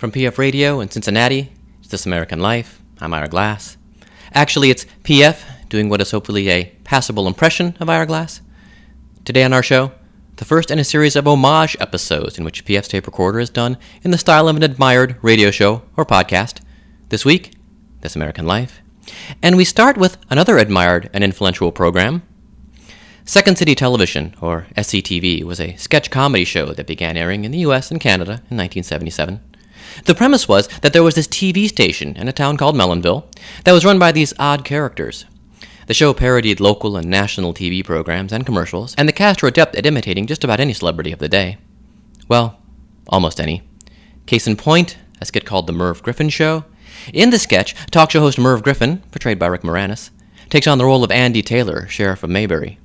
From PF Radio in Cincinnati, it's This American Life. I'm Ira Glass. Actually, it's PF doing what is hopefully a passable impression of Ira Glass. Today on our show, the first in a series of homage episodes in which PF's tape recorder is done in the style of an admired radio show or podcast. This week, This American Life. And we start with another admired and influential program, Second City Television, or SCTV, was a sketch comedy show that began airing in the US and Canada in 1977. The premise was that there was this TV station in a town called Melonville that was run by these odd characters. The show parodied local and national TV programs and commercials, and the cast were adept at imitating just about any celebrity of the day. Well, almost any. Case in point, a skit called The Merv Griffin Show. In the sketch, talk show host Merv Griffin, portrayed by Rick Moranis, takes on the role of Andy Taylor, Sheriff of Mayberry.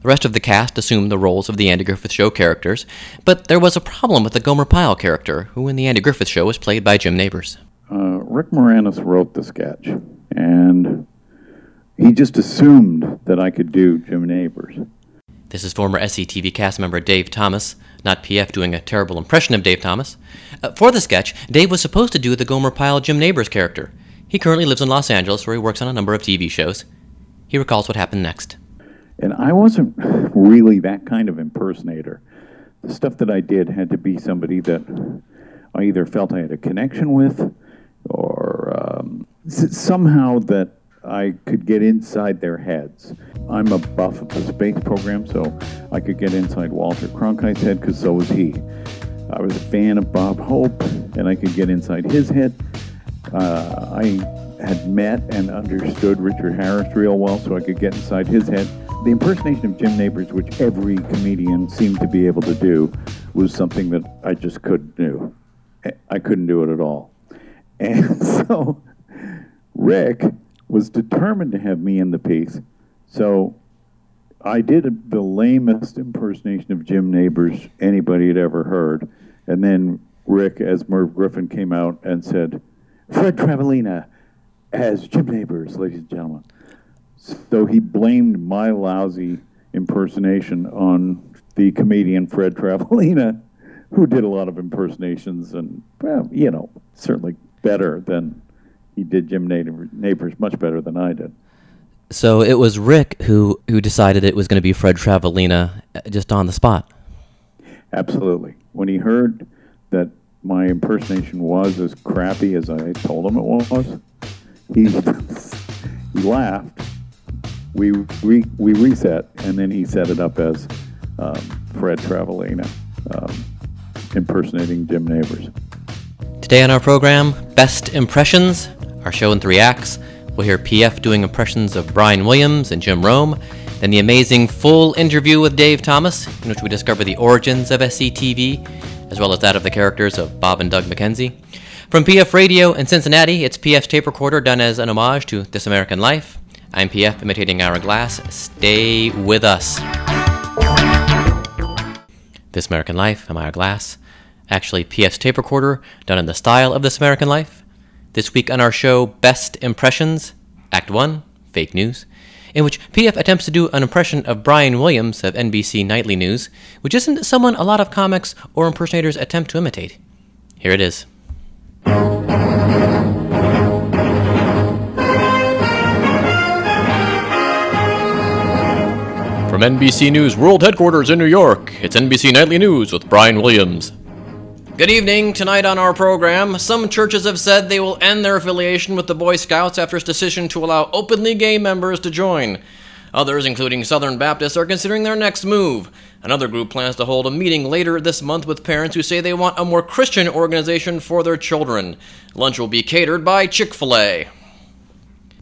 The rest of the cast assumed the roles of the Andy Griffith Show characters, but there was a problem with the Gomer Pyle character, who in the Andy Griffith Show was played by Jim Nabors. Uh, Rick Moranis wrote the sketch, and he just assumed that I could do Jim Nabors. This is former SCTV cast member Dave Thomas, not PF doing a terrible impression of Dave Thomas. Uh, for the sketch, Dave was supposed to do the Gomer Pyle Jim Nabors character. He currently lives in Los Angeles, where he works on a number of TV shows. He recalls what happened next. And I wasn't really that kind of impersonator. The stuff that I did had to be somebody that I either felt I had a connection with or um, somehow that I could get inside their heads. I'm a buff of the space program, so I could get inside Walter Cronkite's head because so was he. I was a fan of Bob Hope, and I could get inside his head. Uh, I had met and understood Richard Harris real well, so I could get inside his head. The impersonation of Jim Nabors, which every comedian seemed to be able to do, was something that I just couldn't do. I couldn't do it at all. And so Rick was determined to have me in the piece. So I did the lamest impersonation of Jim Nabors anybody had ever heard. And then Rick, as Merv Griffin, came out and said, Fred Travalena as Jim Nabors, ladies and gentlemen. So he blamed my lousy impersonation on the comedian Fred Travalena, who did a lot of impersonations and, well, you know, certainly better than he did Jim Nabors, much better than I did. So it was Rick who, who decided it was going to be Fred Travalena uh, just on the spot. Absolutely. When he heard that my impersonation was as crappy as I told him it was, he, he laughed. We, re, we reset, and then he set it up as um, Fred Travalena um, impersonating Jim Nabors. Today on our program, Best Impressions, our show in three acts. We'll hear PF doing impressions of Brian Williams and Jim Rome, then the amazing full interview with Dave Thomas, in which we discover the origins of SCTV, as well as that of the characters of Bob and Doug McKenzie. From PF Radio in Cincinnati, it's PF's tape recorder done as an homage to This American Life. I'm PF imitating Ira Glass. Stay with us. This American Life, I'm Glass. Actually, PF's tape recorder done in the style of This American Life. This week on our show, Best Impressions, Act 1, Fake News, in which PF attempts to do an impression of Brian Williams of NBC Nightly News, which isn't someone a lot of comics or impersonators attempt to imitate. Here it is. From NBC News World Headquarters in New York, it's NBC Nightly News with Brian Williams. Good evening. Tonight on our program, some churches have said they will end their affiliation with the Boy Scouts after its decision to allow openly gay members to join. Others, including Southern Baptists, are considering their next move. Another group plans to hold a meeting later this month with parents who say they want a more Christian organization for their children. Lunch will be catered by Chick fil A.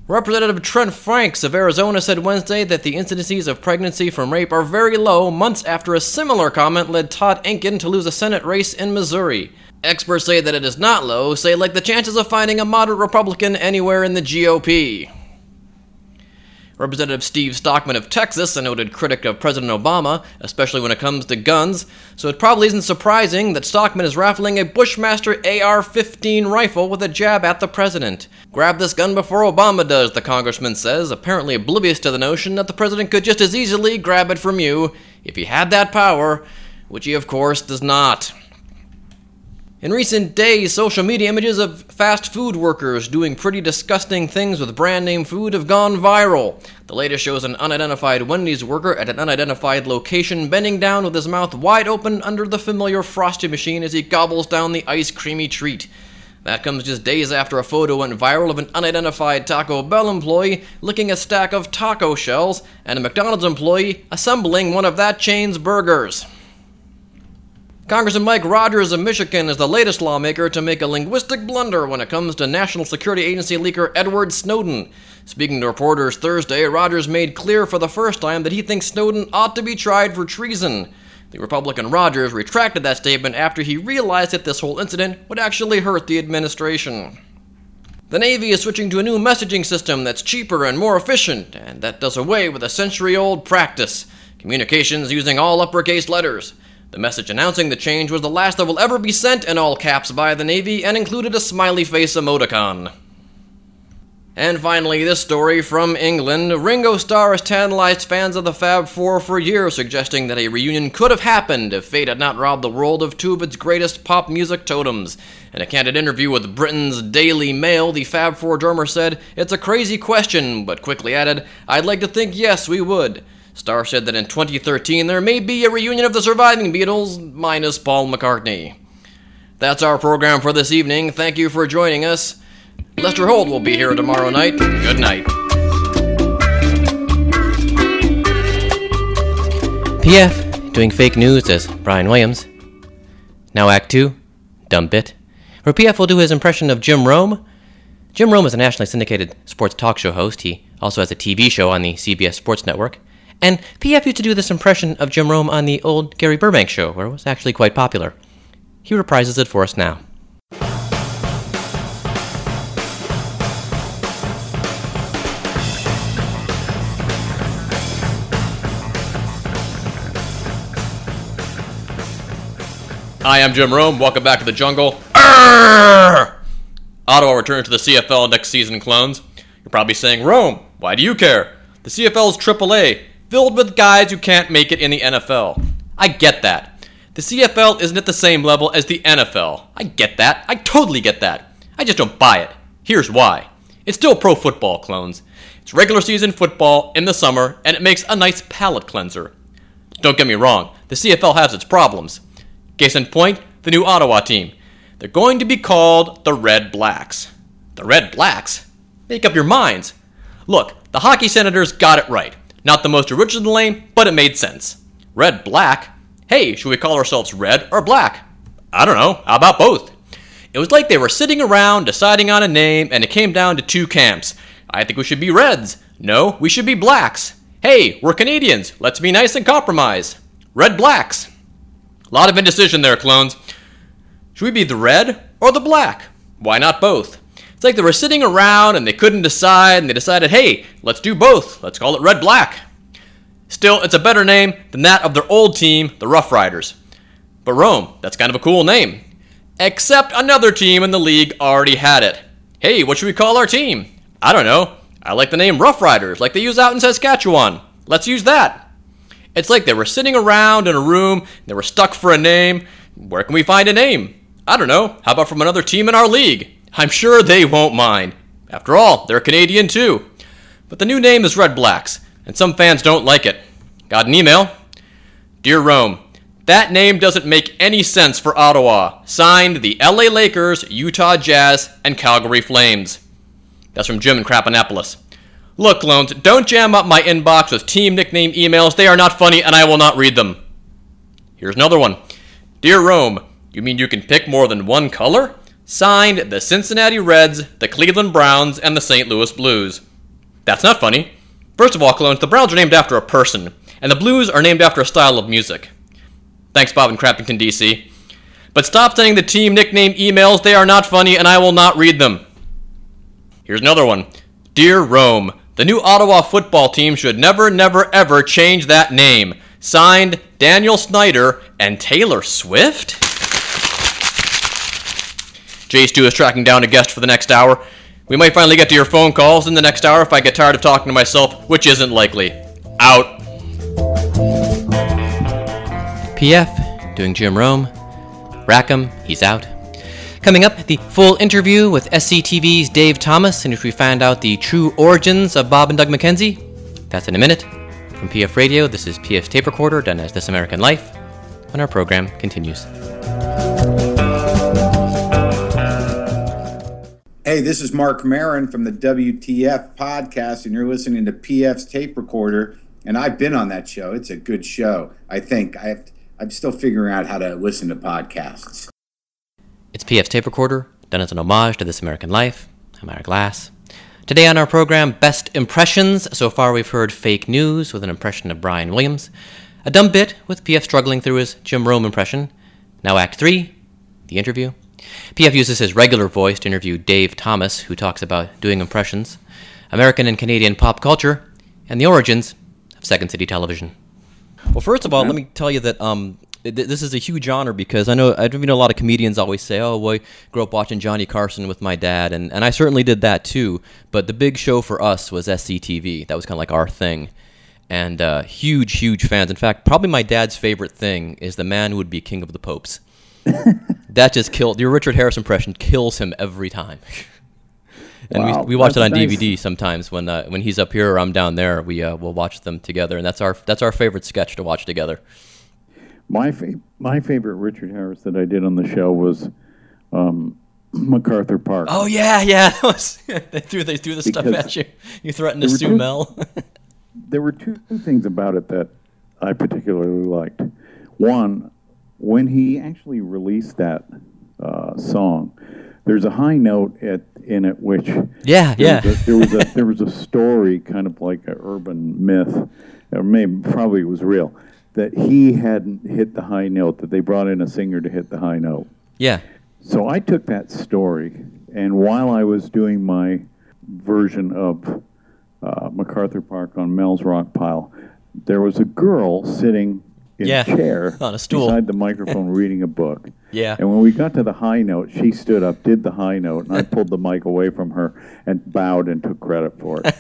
Representative Trent Franks of Arizona said Wednesday that the incidences of pregnancy from rape are very low months after a similar comment led Todd Akin to lose a Senate race in Missouri. Experts say that it is not low, say like the chances of finding a moderate Republican anywhere in the GOP. Representative Steve Stockman of Texas, a noted critic of President Obama, especially when it comes to guns, so it probably isn't surprising that Stockman is raffling a Bushmaster AR 15 rifle with a jab at the president. Grab this gun before Obama does, the congressman says, apparently oblivious to the notion that the president could just as easily grab it from you if he had that power, which he, of course, does not. In recent days, social media images of fast food workers doing pretty disgusting things with brand name food have gone viral. The latest shows an unidentified Wendy's worker at an unidentified location bending down with his mouth wide open under the familiar Frosty machine as he gobbles down the ice creamy treat. That comes just days after a photo went viral of an unidentified Taco Bell employee licking a stack of taco shells and a McDonald's employee assembling one of that chain's burgers. Congressman Mike Rogers of Michigan is the latest lawmaker to make a linguistic blunder when it comes to National Security Agency leaker Edward Snowden. Speaking to reporters Thursday, Rogers made clear for the first time that he thinks Snowden ought to be tried for treason. The Republican Rogers retracted that statement after he realized that this whole incident would actually hurt the administration. The Navy is switching to a new messaging system that's cheaper and more efficient, and that does away with a century old practice communications using all uppercase letters. The message announcing the change was the last that will ever be sent in all caps by the Navy and included a smiley face emoticon. And finally, this story from England. Ringo Starr has tantalized fans of the Fab Four for years, suggesting that a reunion could have happened if fate had not robbed the world of two of its greatest pop music totems. In a candid interview with Britain's Daily Mail, the Fab Four drummer said, It's a crazy question, but quickly added, I'd like to think yes, we would. Starr said that in 2013 there may be a reunion of the surviving Beatles, minus Paul McCartney. That's our program for this evening. Thank you for joining us. Lester Holt will be here tomorrow night. Good night. PF doing fake news as Brian Williams. Now, Act 2, Dumb Bit, where PF will do his impression of Jim Rome. Jim Rome is a nationally syndicated sports talk show host. He also has a TV show on the CBS Sports Network. And PF used to do this impression of Jim Rome on the old Gary Burbank show, where it was actually quite popular. He reprises it for us now. Hi, I'm Jim Rome. Welcome back to the jungle. Ottawa returns to the CFL next season, clones. You're probably saying, Rome, why do you care? The CFL is AAA filled with guys who can't make it in the NFL. I get that. The CFL isn't at the same level as the NFL. I get that. I totally get that. I just don't buy it. Here's why. It's still pro football, clones. It's regular season football in the summer, and it makes a nice palate cleanser. Don't get me wrong, the CFL has its problems. Case in point, the new Ottawa team. They're going to be called the Red Blacks. The Red Blacks? Make up your minds. Look, the hockey senators got it right. Not the most original name, but it made sense. Red Black? Hey, should we call ourselves Red or Black? I don't know, how about both? It was like they were sitting around deciding on a name, and it came down to two camps. I think we should be Reds. No, we should be Blacks. Hey, we're Canadians. Let's be nice and compromise. Red Blacks. A lot of indecision there, clones. Should we be the red or the black? Why not both? It's like they were sitting around and they couldn't decide, and they decided, hey, let's do both. Let's call it Red Black. Still, it's a better name than that of their old team, the Rough Riders. But Rome, that's kind of a cool name. Except another team in the league already had it. Hey, what should we call our team? I don't know. I like the name Rough Riders, like they use out in Saskatchewan. Let's use that. It's like they were sitting around in a room, they were stuck for a name. Where can we find a name? I don't know. How about from another team in our league? I'm sure they won't mind. After all, they're Canadian too. But the new name is Red Blacks, and some fans don't like it. Got an email? Dear Rome, that name doesn't make any sense for Ottawa. Signed the LA Lakers, Utah Jazz, and Calgary Flames. That's from Jim in Craponapolis. Look, clones, don't jam up my inbox with team nickname emails. They are not funny, and I will not read them. Here's another one. Dear Rome, you mean you can pick more than one color? Signed the Cincinnati Reds, the Cleveland Browns, and the St. Louis Blues. That's not funny. First of all, clones, the Browns are named after a person, and the Blues are named after a style of music. Thanks, Bob in Crappington, D.C. But stop sending the team nickname emails. They are not funny, and I will not read them. Here's another one. Dear Rome, the new Ottawa football team should never, never, ever change that name. Signed, Daniel Snyder and Taylor Swift? Jay Stu is tracking down a guest for the next hour. We might finally get to your phone calls in the next hour if I get tired of talking to myself, which isn't likely. Out. PF doing Jim Rome. Rackham, he's out. Coming up, the full interview with SCTV's Dave Thomas, in which we find out the true origins of Bob and Doug McKenzie. That's in a minute. From PF Radio, this is PF's tape recorder done as This American Life, and our program continues. Hey, this is Marc Maron from the WTF podcast, and you're listening to PF's tape recorder. And I've been on that show. It's a good show. I think I have. To, I'm still figuring out how to listen to podcasts. It's PF's tape recorder, done as an homage to This American Life. I'm Eric Glass. Today on our program, Best Impressions. So far, we've heard fake news with an impression of Brian Williams, a dumb bit with PF struggling through his Jim Rome impression. Now, Act 3, the interview. PF uses his regular voice to interview Dave Thomas, who talks about doing impressions, American and Canadian pop culture, and the origins of Second City Television. Well, first of all, let me tell you that um, this is a huge honor because I know I've know a lot of comedians always say, "Oh, well, I grew up watching Johnny Carson with my dad," and and I certainly did that too. But the big show for us was SCTV. That was kind of like our thing, and uh, huge, huge fans. In fact, probably my dad's favorite thing is the man who would be king of the popes. that just killed your Richard Harris impression. Kills him every time. and wow, we, we watch it on nice. DVD sometimes when uh, when he's up here or I'm down there. We uh, we'll watch them together, and that's our that's our favorite sketch to watch together. My fa- my favorite Richard Harris that I did on the show was um, MacArthur Park. Oh yeah, yeah. they threw they threw the stuff at you. You threatened to sue two, Mel. there were two things about it that I particularly liked. One, when he actually released that uh, song, there's a high note at in it which yeah yeah was a, there was a there was a story kind of like an urban myth, or maybe probably it was real that he hadn't hit the high note, that they brought in a singer to hit the high note. Yeah. So I took that story, and while I was doing my version of uh, MacArthur Park on Mel's Rock Pile, there was a girl sitting in yeah, a chair on a stool beside the microphone reading a book. Yeah. And when we got to the high note, she stood up, did the high note, and I pulled the mic away from her and bowed and took credit for it.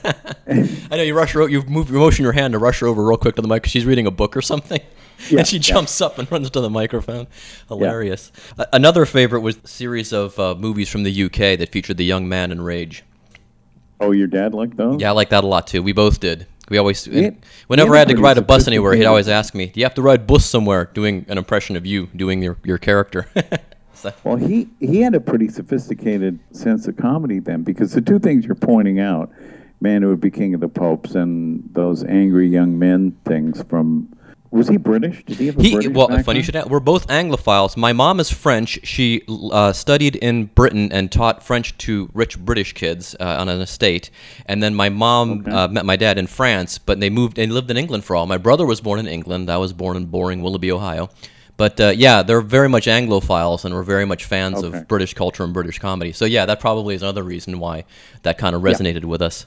I know you rush her, you move, you motion your hand to rush her over real quick to the mic because she's reading a book or something. Yeah, and she jumps yeah. up and runs to the microphone. Hilarious. Yeah. another favorite was a series of uh, movies from the UK that featured the young man in Rage. Oh, your dad liked those? Yeah, I like that a lot too. We both did. We always, yeah, whenever I had to ride a bus anywhere, he'd always ask me, "Do you have to ride bus somewhere?" Doing an impression of you, doing your your character. so. Well, he he had a pretty sophisticated sense of comedy then, because the two things you're pointing out, "Man Who Would Be King of the Popes" and those angry young men things from was he British? Did he have a he, British Well, funny you should ask. We're both Anglophiles. My mom is French. She uh, studied in Britain and taught French to rich British kids uh, on an estate. And then my mom okay. uh, met my dad in France, but they moved and lived in England for all. My brother was born in England. I was born in boring Willoughby, Ohio. But uh, yeah, they're very much Anglophiles and we're very much fans okay. of British culture and British comedy. So yeah, that probably is another reason why that kind of resonated yeah. with us.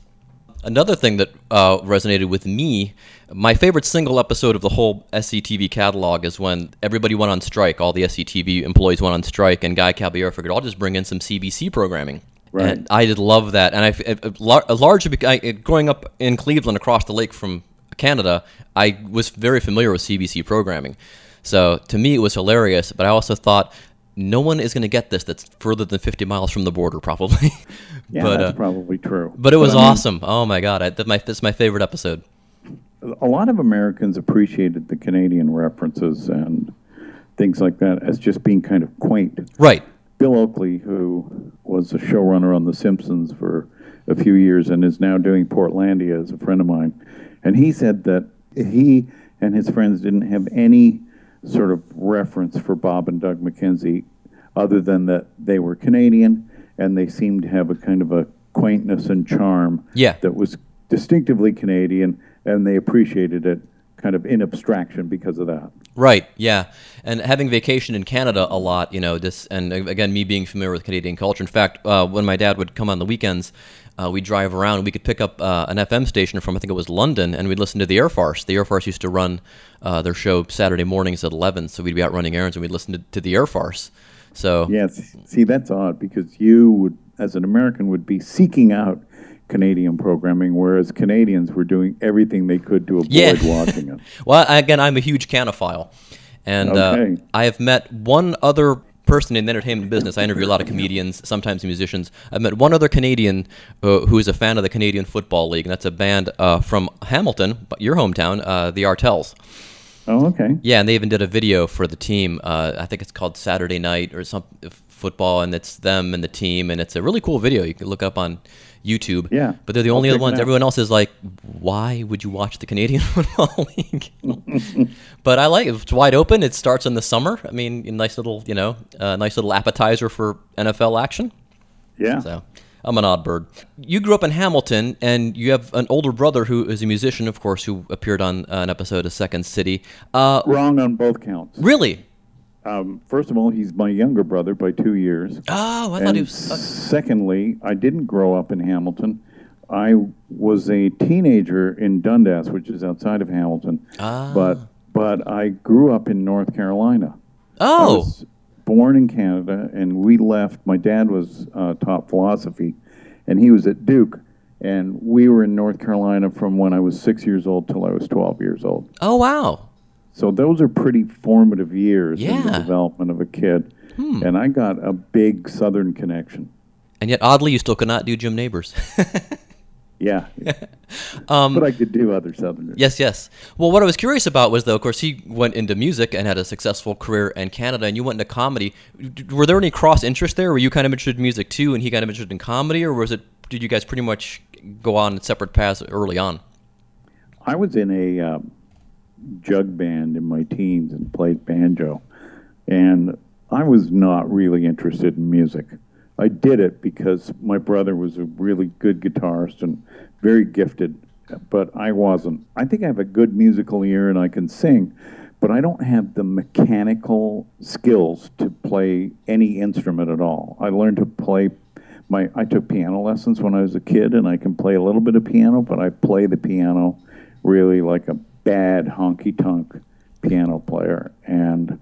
Another thing that uh, resonated with me, my favorite single episode of the whole SCTV catalog is when everybody went on strike. All the SCTV employees went on strike, and Guy Caballero figured, I'll just bring in some CBC programming. Right. And I did love that. And I, large, I, growing up in Cleveland across the lake from Canada, I was very familiar with CBC programming. So to me, it was hilarious. But I also thought no one is going to get this that's further than 50 miles from the border, probably. yeah, but, that's uh, probably true. But it was but, awesome. mean, oh my god, I, that my, that's my favorite episode. A lot of Americans appreciated the Canadian references and things like that as just being kind of quaint. Right. Bill Oakley, who was a showrunner on The Simpsons for a few years and is now doing Portlandia, as a friend of mine, and he said that he and his friends didn't have any sort of reference for Bob and Doug McKenzie, other than that they were Canadian and they seemed to have a kind of a quaintness and charm yeah. that was distinctively Canadian, and they appreciated it kind of in abstraction because of that. Right. Yeah. And having vacation in Canada a lot, you know, this, and again, me being familiar with Canadian culture. In fact, uh, when my dad would come on the weekends, uh, we'd drive around. We could pick up uh, an FM station from I think it was London, and we'd listen to the Air Farce. The Air Farce used to run uh, their show Saturday mornings at eleven, so we'd be out running errands and we'd listen to, to the Air Farce. So yes, see that's odd because you would, as an American, would be seeking out Canadian programming, whereas Canadians were doing everything they could to avoid yeah. watching it. well, again, I'm a huge canophile, and uh. I have met one other person in the entertainment business. I interview a lot of comedians, sometimes musicians. I've met one other Canadian uh, who is a fan of the Canadian Football League, and that's a band uh, from Hamilton, your hometown, uh, the Arkells. Oh, okay. Yeah, and they even did a video for the team. Uh, I think it's called Saturday Night or some football, and it's them and the team, and it's a really cool video. You can look up on YouTube. Yeah. But they're the only other ones. Everyone else is like, why would you watch the Canadian Football League? but I like it. It's wide open. It starts in the summer. I mean, a nice little, you know, a nice little appetizer for NFL action. Yeah. So I'm an odd bird. You grew up in Hamilton, and you have an older brother who is a musician, of course, who appeared on uh, an episode of Second City. Uh, Wrong on both counts. Really? Um, first of all, he's my younger brother by two years. Oh, I and thought he was. Uh, secondly, I didn't grow up in Hamilton. I was a teenager in Dundas, which is outside of Hamilton. Ah. But but I grew up in North Carolina. Oh. born in Canada, and we left. My dad was uh, taught philosophy, and he was at Duke. And we were in North Carolina from when I was six years old till I was 12 years old. Oh, wow. So those are pretty formative years yeah. in the development of a kid. Hmm. And I got a big Southern connection. And yet, oddly, you still could not do Jim Nabors. yeah. um, but I could do other Southerners. Yes, yes. Well, what I was curious about was, though, of course, he went into music and had a successful career in Canada, and you went into comedy. Were there any cross interest there? Were you kind of interested in music too, and he kind of interested in comedy, or was it? Did you guys pretty much go on separate paths early on? I was in a um, jug band in my teens and played banjo. And I was not really interested in music. I did it because my brother was a really good guitarist and very gifted, but I wasn't. I think I have a good musical ear and I can sing, but I don't have the mechanical skills to play any instrument at all. I learned to play my I took piano lessons when I was a kid and I can play a little bit of piano, but I play the piano really like a bad honky tonk piano player, and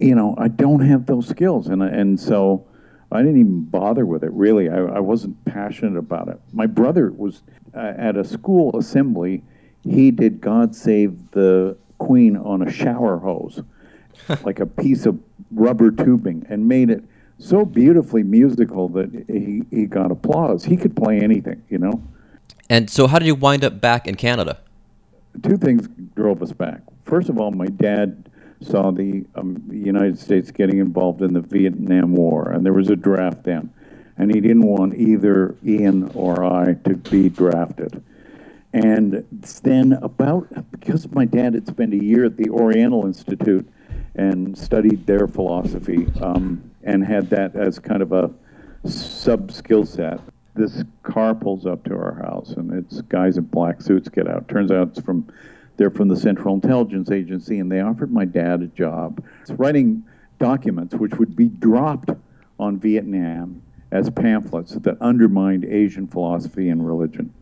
you know I don't have those skills, and and so I didn't even bother with it. Really, I, I wasn't passionate about it. My brother was uh, at a school assembly. He did "God Save the Queen" on a shower hose, like a piece of rubber tubing, and made it so beautifully musical that he, he got applause. He could play anything, you know. And so, how did you wind up back in Canada? Two things drove us back. First of all, my dad saw the, um, United States getting involved in the Vietnam War, and there was a draft then, and he didn't want either Ian or I to be drafted. And then, about because my dad had spent a year at the Oriental Institute and studied their philosophy um, and had that as kind of a sub skill set this car pulls up to our house, and it's guys in black suits get out. Turns out it's from they're from the Central Intelligence Agency, and they offered my dad a job. It's writing documents which would be dropped on Vietnam as pamphlets that undermined Asian philosophy and religion.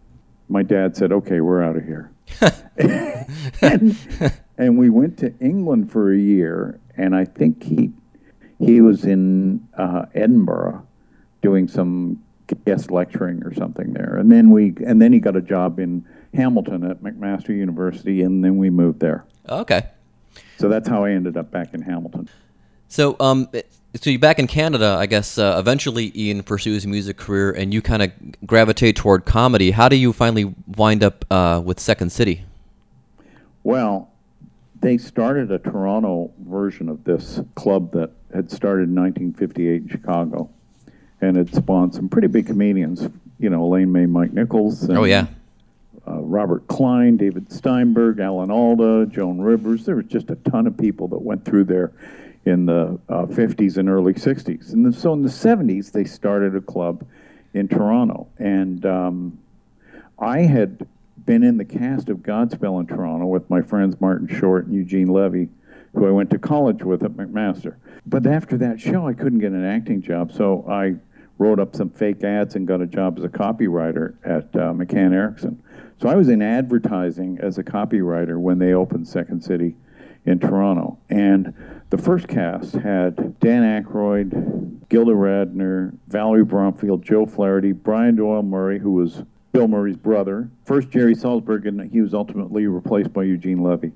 My dad said, "Okay, we're out of here," and, and we went to England for a year, and I think he he was in uh, Edinburgh doing some guest lecturing or something there. And then we and then he got a job in Hamilton at McMaster University, and then we moved there. Okay. So that's how I ended up back in Hamilton. So, um, so you're back in Canada, I guess. Uh, eventually, Ian pursues a music career, and you kind of gravitate toward comedy. How do you finally wind up uh, with Second City? Well, they started a Toronto version of this club that had started in 1958 in Chicago and it spawned some pretty big comedians. You know, Elaine May, Mike Nichols. And, oh yeah. Uh, Robert Klein, David Steinberg, Alan Alda, Joan Rivers. There was just a ton of people that went through there in the uh, 50s and early 60s. And the, so in the 70s, they started a club in Toronto. And um, I had been in the cast of Godspell in Toronto with my friends Martin Short and Eugene Levy, who I went to college with at McMaster. But after that show, I couldn't get an acting job, so I wrote up some fake ads and got a job as a copywriter at uh, McCann Erickson. So I was in advertising as a copywriter when they opened Second City in Toronto. And the first cast had Dan Aykroyd, Gilda Radner, Valerie Bromfield, Joe Flaherty, Brian Doyle Murray, who was Bill Murray's brother, first Gerry Salsberg, and he was ultimately replaced by Eugene Levy.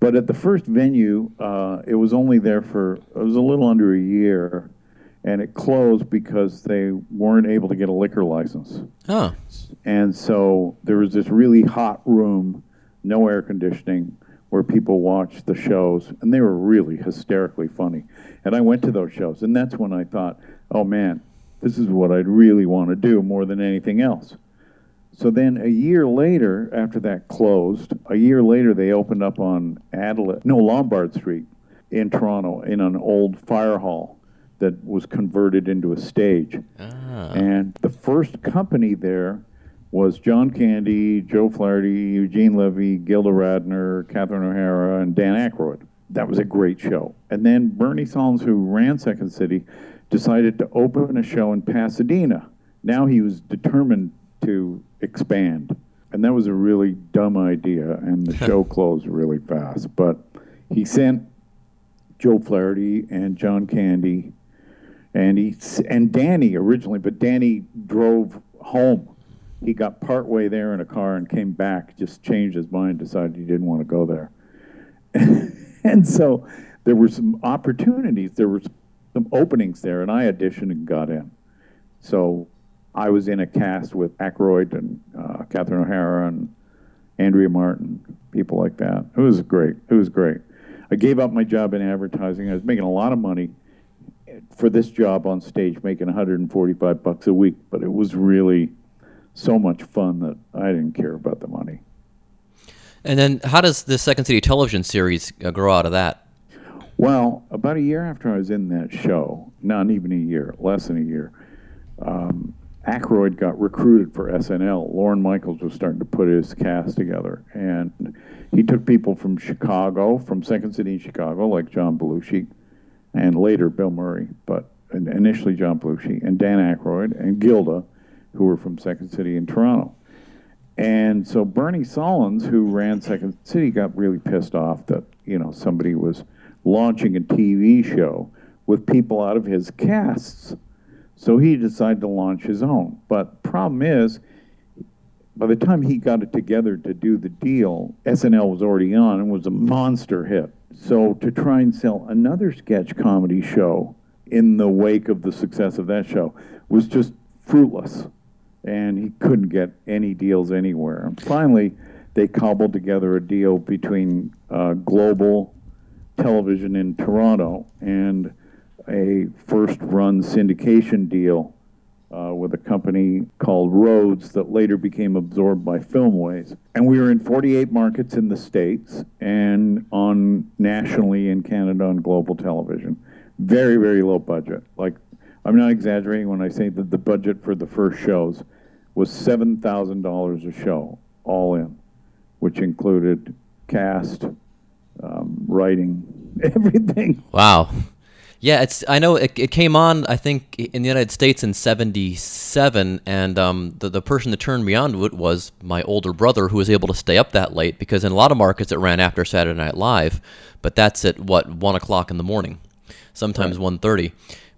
But at the first venue, uh, it was only there for it was a little under a year, and it closed because they weren't able to get a liquor license. Oh. And so there was this really hot room, no air conditioning, where people watched the shows, and they were really hysterically funny. And I went to those shows, and that's when I thought, oh man, this is what I'd really want to do more than anything else. So then a year later, after that closed, a year later they opened up on Adelaide, no, Lombard Street in Toronto in an old fire hall that was converted into a stage. Ah. And the first company there was John Candy, Joe Flaherty, Eugene Levy, Gilda Radner, Catherine O'Hara, and Dan Aykroyd. That was a great show. And then Bernie Sahlins, who ran Second City, decided to open a show in Pasadena. Now he was determined to expand. And that was a really dumb idea, and the show closed really fast. But he sent Joe Flaherty and John Candy, and he and Danny originally, but Danny drove home. He got partway there in a car and came back, just changed his mind, decided he didn't want to go there. and so there were some opportunities, there were some openings there, and I auditioned and got in. So I was in a cast with Aykroyd and uh, Catherine O'Hara and Andrea Martin, people like that. It was great. It was great. I gave up my job in advertising. I was making a lot of money for this job on stage, making 145 bucks a week, but it was really so much fun that I didn't care about the money. And then, how does the Second City television series uh, grow out of that? Well, about a year after I was in that show, not even a year, less than a year, um, Aykroyd got recruited for SNL. Lorne Michaels was starting to put his cast together, and he took people from Chicago, from Second City in Chicago, like John Belushi, and later Bill Murray, but initially John Belushi and Dan Aykroyd and Gilda, who were from Second City in Toronto. And so Bernie Sahlins, who ran Second City, got really pissed off that you know somebody was launching a TV show with people out of his casts. So he decided to launch his own. But problem is, by the time he got it together to do the deal, SNL was already on and was a monster hit. So to try and sell another sketch comedy show in the wake of the success of that show was just fruitless. And he couldn't get any deals anywhere. And finally, they cobbled together a deal between uh, Global Television in Toronto and a first run syndication deal uh, with a company called Rhodes that later became absorbed by Filmways. And we were in 48 markets in the States and on nationally in Canada on global television. Very, very low budget. Like, I'm not exaggerating when I say that the budget for the first shows was $7,000 a show, all in, which included cast, um, writing, everything. Wow. Yeah, it's. I know it, it came on. I think in the United States in '77, and um, the the person that turned me on to it was my older brother, who was able to stay up that late because in a lot of markets it ran after Saturday Night Live, but that's at what one o'clock in the morning, sometimes right. one thirty.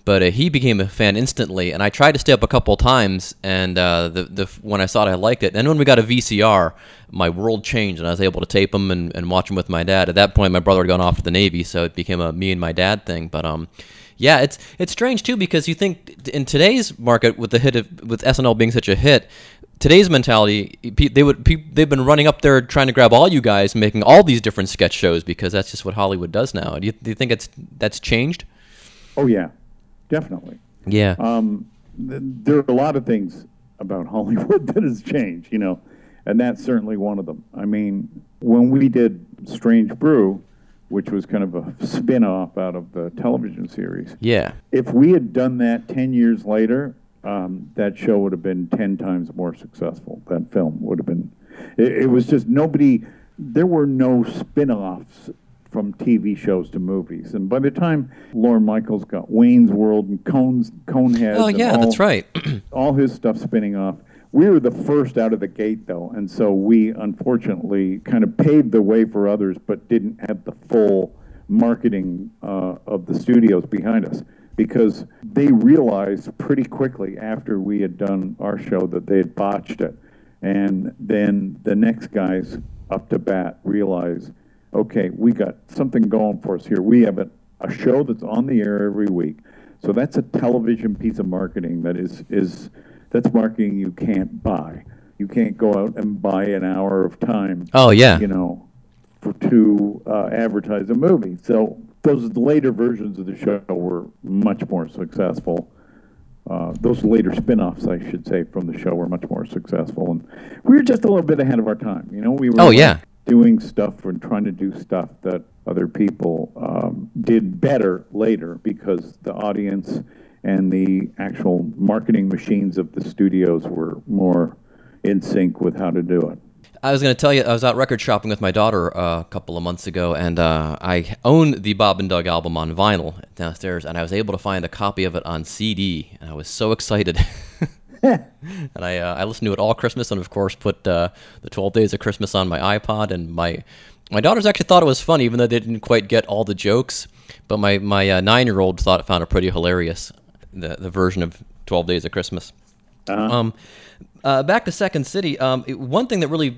But uh, he became a fan instantly, and I tried to stay up a couple times. And uh, the the when I saw it, I liked it. And when we got a VCR, my world changed, and I was able to tape them and, and watch them with my dad. At that point, my brother had gone off to the Navy, so it became a me and my dad thing. But um, yeah, it's it's strange too because you think in today's market with the hit of, with SNL being such a hit, today's mentality they would they've been running up there trying to grab all you guys, making all these different sketch shows because that's just what Hollywood does now. Do you, do you think it's that's changed? Oh yeah, definitely. Yeah. Um, th- there are a lot of things about Hollywood that has changed, you know, and that's certainly one of them. I mean, when we did Strange Brew, which was kind of a spin off out of the television series. Yeah. If we had done that 10 years later, um, that show would have been 10 times more successful. That film would have been. It, it was just nobody, there were no spin offs from TV shows to movies. And by the time Lorne Michaels got Wayne's World and Cone's Coneheads, oh yeah, all, that's right, all his stuff spinning off. We were the first out of the gate, though, and so we unfortunately kind of paved the way for others, but didn't have the full marketing uh, of the studios behind us because they realized pretty quickly after we had done our show that they had botched it. And then the next guys up to bat realized okay, we got something going for us here. We have a, a show that's on the air every week. So that's a television piece of marketing that is, is that's marketing you can't buy. You can't go out and buy an hour of time. Oh yeah. You know, for to uh, advertise a movie. So those later versions of the show were much more successful. Uh, those later spin-offs, I should say, from the show were much more successful, and we were just a little bit ahead of our time. You know, we were oh yeah doing stuff and trying to do stuff that other people um, did better later because the audience and the actual marketing machines of the studios were more in sync with how to do it. I was going to tell you, I was out record shopping with my daughter uh, a couple of months ago, and uh, I own the Bob and Doug album on vinyl downstairs, and I was able to find a copy of it on CD, and I was so excited. and I, uh, I listened to it all Christmas, and of course put uh, the Twelve Days of Christmas on my iPod, and my my daughters actually thought it was funny, even though they didn't quite get all the jokes. But my my uh, nine year old thought found it pretty hilarious, the the version of Twelve Days of Christmas. Uh-huh. Um, uh, back to Second City. Um, it, one thing that really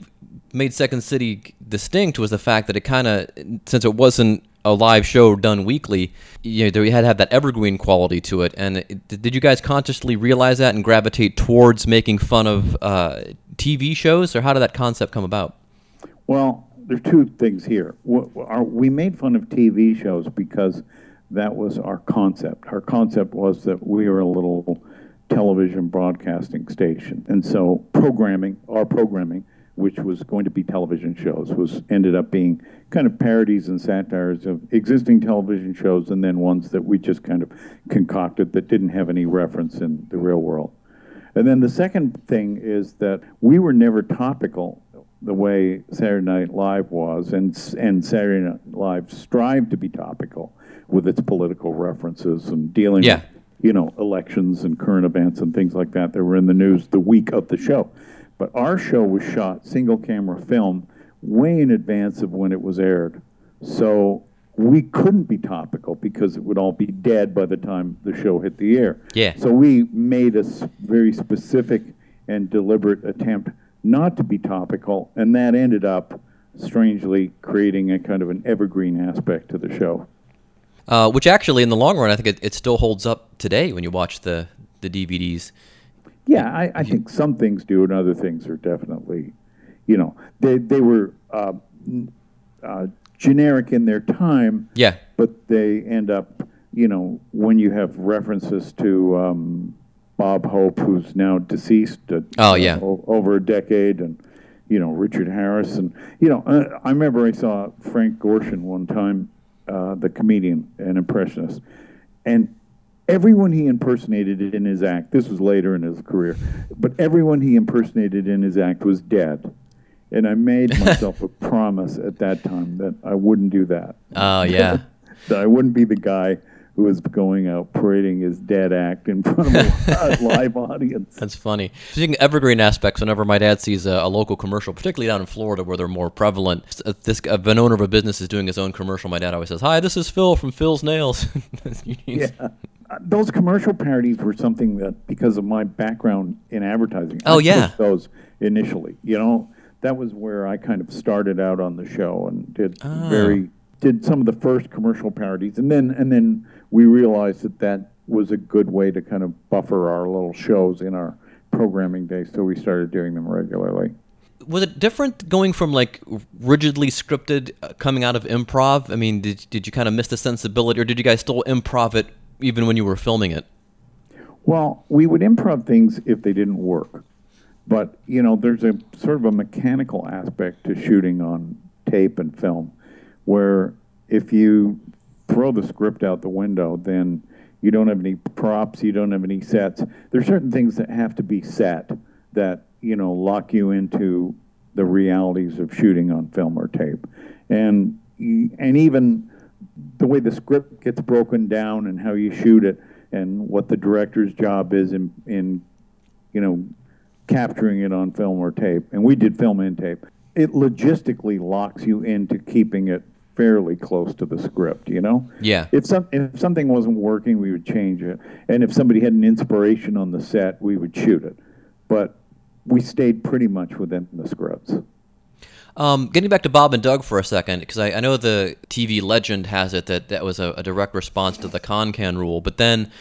made Second City distinct was the fact that it kind of, since it wasn't a live show done weekly, you know, we had to have that evergreen quality to it. And it, did you guys consciously realize that and gravitate towards making fun of uh, TV shows, or how did that concept come about? Well, there's two things here. We made fun of TV shows because that was our concept. Our concept was that we were a little television broadcasting station. And so programming, our programming, which was going to be television shows, was ended up being kind of parodies and satires of existing television shows and then ones that we just kind of concocted that didn't have any reference in the real world. And then the second thing is that we were never topical the way Saturday Night Live was, and and Saturday Night Live strived to be topical with its political references and dealing yeah. with you know, elections and current events and things like that that were in the news the week of the show. But our show was shot single camera film way in advance of when it was aired. So we couldn't be topical because it would all be dead by the time the show hit the air. Yeah. So we made a very specific and deliberate attempt not to be topical, and that ended up strangely creating a kind of an evergreen aspect to the show. Uh, which actually, in the long run, I think it, it still holds up today when you watch the, the DVDs. Yeah, I, I think some things do, and other things are definitely, you know, they they were uh, uh, generic in their time. Yeah. But they end up, you know, when you have references to um, Bob Hope, who's now deceased. Uh, oh yeah. over a decade, and you know Richard Harris, and you know, uh, I remember I saw Frank Gorshin one time uh, the comedian and impressionist, and everyone he impersonated in his act. This was later in his career, but everyone he impersonated in his act was dead. And I made myself a promise at that time that I wouldn't do that. Oh yeah. that I wouldn't be the guy who was going out parading his dead act in front of a live audience. That's funny. Speaking of evergreen aspects, whenever my dad sees a, a, local commercial, particularly down in Florida where they're more prevalent, if this an owner of a business is doing his own commercial, my dad always says, "Hi, this is Phil from Phil's Nails." yeah. Uh, those commercial parodies were something that, because of my background in advertising, oh I yeah, those initially. You know, that was where I kind of started out on the show and did oh. very did some of the first commercial parodies, and then and then we realized that that was a good way to kind of buffer our little shows in our programming day, so we started doing them regularly. Was it different going from like rigidly scripted uh, coming out of improv? I mean, did did you kind of miss the sensibility, or did you guys still improv it even when you were filming it? Well, we would improv things if they didn't work, but you know, there's a sort of a mechanical aspect to shooting on tape and film, where if you throw the script out the window, then you don't have any props, you don't have any sets. There's certain things that have to be set that you know lock you into the realities of shooting on film or tape, and and even the way the script gets broken down and how you shoot it and what the director's job is in in you know capturing it on film or tape. And we did film and tape. It logistically locks you into keeping it fairly close to the script, you know? Yeah. If some if something wasn't working, we would change it. And if somebody had an inspiration on the set, we would shoot it. But we stayed pretty much within the scripts. Um, getting back to Bob and Doug for a second, because I, I, know the TV legend has it that that was a, a direct response to the Con-Can rule, but then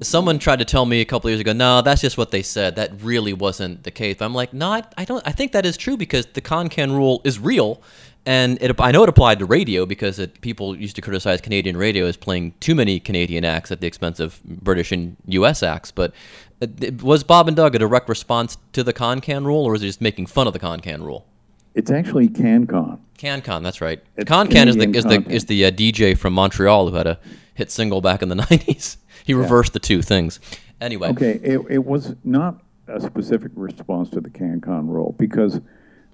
someone tried to tell me a couple years ago, no, that's just what they said. That really wasn't the case. I'm like, no, I, I don't. I think that is true because the Con-Can rule is real, and it, I know it applied to radio because it, people used to criticize Canadian radio as playing too many Canadian acts at the expense of British and U.S. acts. But it, was Bob and Doug a direct response to the Con-Can rule, or was it just making fun of the Con-Can rule? It's actually CanCon. CanCon, that's right. Kon Kan is the is the is the uh, DJ from Montreal who had a hit single back in the '90s. He reversed yeah. the two things. Anyway. Okay, it, it was not a specific response to the CanCon rule because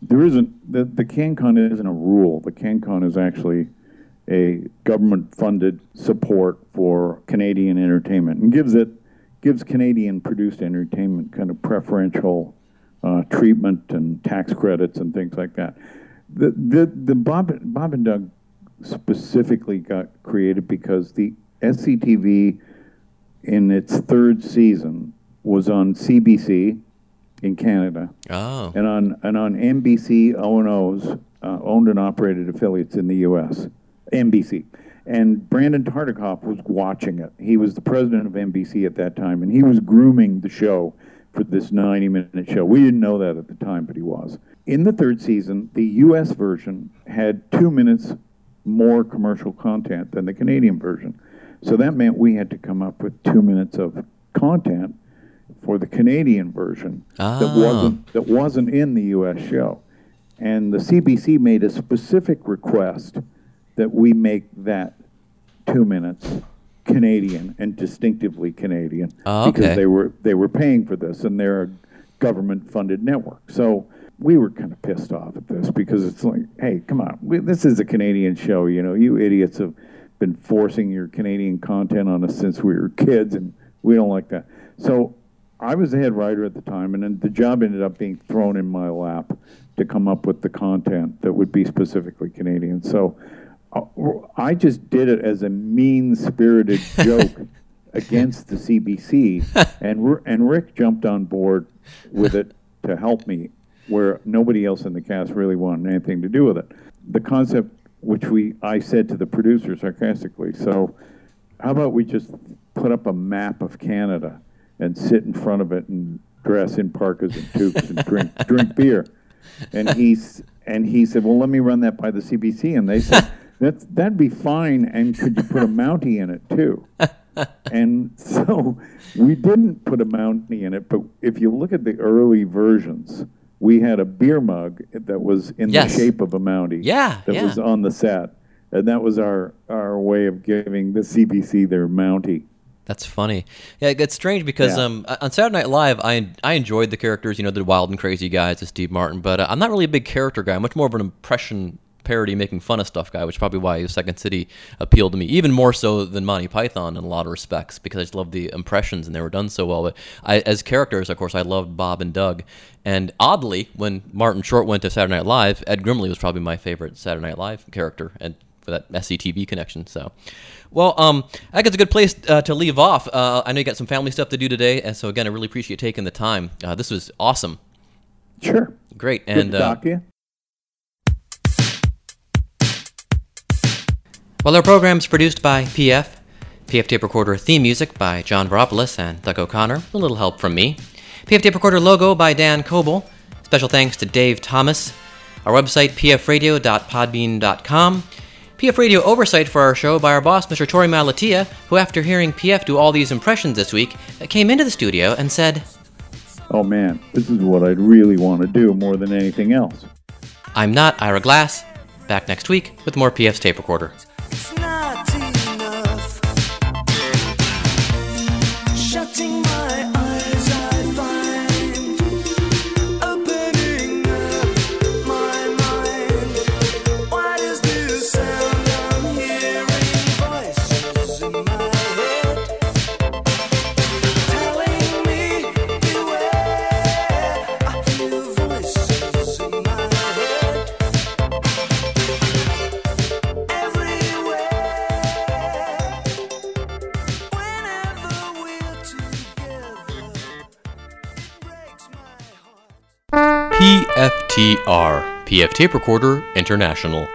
there isn't the the CanCon isn't a rule. The CanCon is actually a government-funded support for Canadian entertainment and gives it gives Canadian produced entertainment kind of preferential uh, treatment and tax credits and things like that. The the the Bob Bob and Doug specifically got created because the SCTV in its third season was on CBC in Canada. Oh. And on and on NBC O&O's uh, owned and operated affiliates in the US. NBC. And Brandon Tartikoff was watching it. He was the president of NBC at that time, and he was grooming the show for this 90 minute show. We didn't know that at the time, but he was. In the third season, the US version had two minutes more commercial content than the Canadian version. So that meant we had to come up with two minutes of content for the Canadian version ah. that wasn't that wasn't in the US show. And the CBC made a specific request that we make that two minutes Canadian and distinctively Canadian oh, okay. because they were they were paying for this and they're a government funded network. So we were kind of pissed off at this because it's like, hey, come on, we, this is a Canadian show. You know, you idiots have been forcing your Canadian content on us since we were kids, and we don't like that. So I was the head writer at the time, and then the job ended up being thrown in my lap to come up with the content that would be specifically Canadian. So I just did it as a mean spirited joke against the CBC, and and Rick jumped on board with it to help me, where nobody else in the cast really wanted anything to do with it. The concept, which we I said to the producer sarcastically, so how about we just put up a map of Canada and sit in front of it and dress in parkas and toques and drink drink beer, and he's and he said, well, let me run that by the CBC, and they said. That's that'd be fine. And could you put a Mountie in it too? and so we didn't put a Mountie in it. But if you look at the early versions, we had a beer mug that was in yes. the shape of a Mountie. Yeah, that yeah. was on the set, and that was our our way of giving the CBC their Mountie. That's funny. Yeah, it's strange because yeah. um, on Saturday Night Live, I I enjoyed the characters, you know, the wild and crazy guys, the Steve Martin, but uh, I'm not really a big character guy. I'm much more of an impression parody, making fun of stuff guy, which is probably why Second City appealed to me even more so than Monty Python in a lot of respects because I just love the impressions and they were done so well. But I, as characters, of course, I loved Bob and Doug. And oddly, when Martin Short went to Saturday Night Live, Ed Grimley was probably my favorite Saturday Night Live character, and for that SCTV connection. So. Well, um, I think it's a good place uh, to leave off. Uh, I know you got some family stuff to do today, and so again, I really appreciate taking the time. Uh, this was awesome. Sure. Great. And Good to talk to you. Well, our program is produced by PF. PF Tape Recorder theme music by John Veropoulos and Doug O'Connor, a little help from me. PF Tape Recorder logo by Dan Coble. Special thanks to Dave Thomas. Our website, pfradio.podbean.com. PF Radio oversight for our show by our boss, Mr. Torey Malatia, who, after hearing PF do all these impressions this week, came into the studio and said, Oh man, this is what I'd really want to do more than anything else. I'm not Ira Glass. Back next week with more PF's tape recorder. PFTR PF Tape Recorder International.